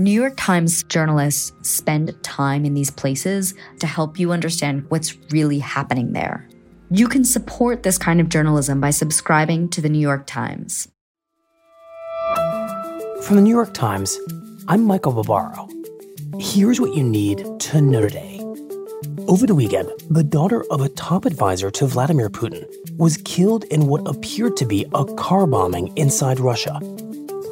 New York Times journalists spend time in these places to help you understand what's really happening there. You can support this kind of journalism by subscribing to the New York Times. From the New York Times, I'm Michael Barbaro. Here's what you need to know today. Over the weekend, the daughter of a top advisor to Vladimir Putin was killed in what appeared to be a car bombing inside Russia.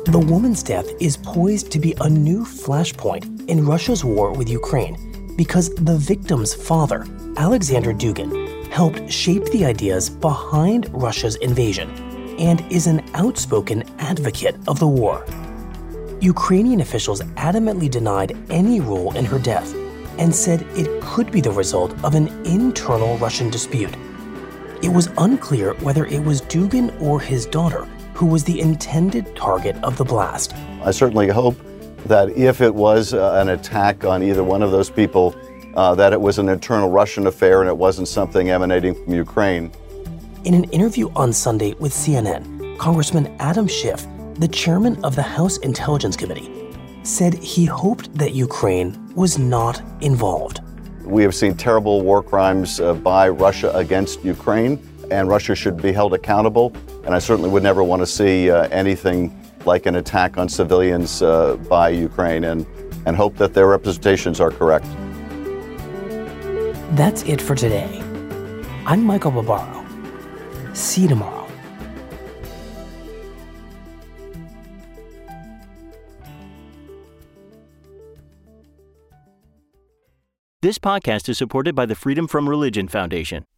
The woman's death is poised to be a new flashpoint in Russia's war with Ukraine because the victim's father, Alexander Dugin, helped shape the ideas behind Russia's invasion and is an outspoken advocate of the war. Ukrainian officials adamantly denied any role in her death and said it could be the result of an internal Russian dispute. It was unclear whether it was Dugin or his daughter who was the intended target of the blast. I certainly hope that if it was uh, an attack on either one of those people, uh, that it was an internal Russian affair and it wasn't something emanating from Ukraine. In an interview on Sunday with CNN, Congressman Adam Schiff the chairman of the House Intelligence Committee, said he hoped that Ukraine was not involved. We have seen terrible war crimes uh, by Russia against Ukraine, and Russia should be held accountable. And I certainly would never want to see uh, anything like an attack on civilians uh, by Ukraine, and, and hope that their representations are correct. That's it for today. I'm Michael Barbaro. See you tomorrow. This podcast is supported by the Freedom From Religion Foundation.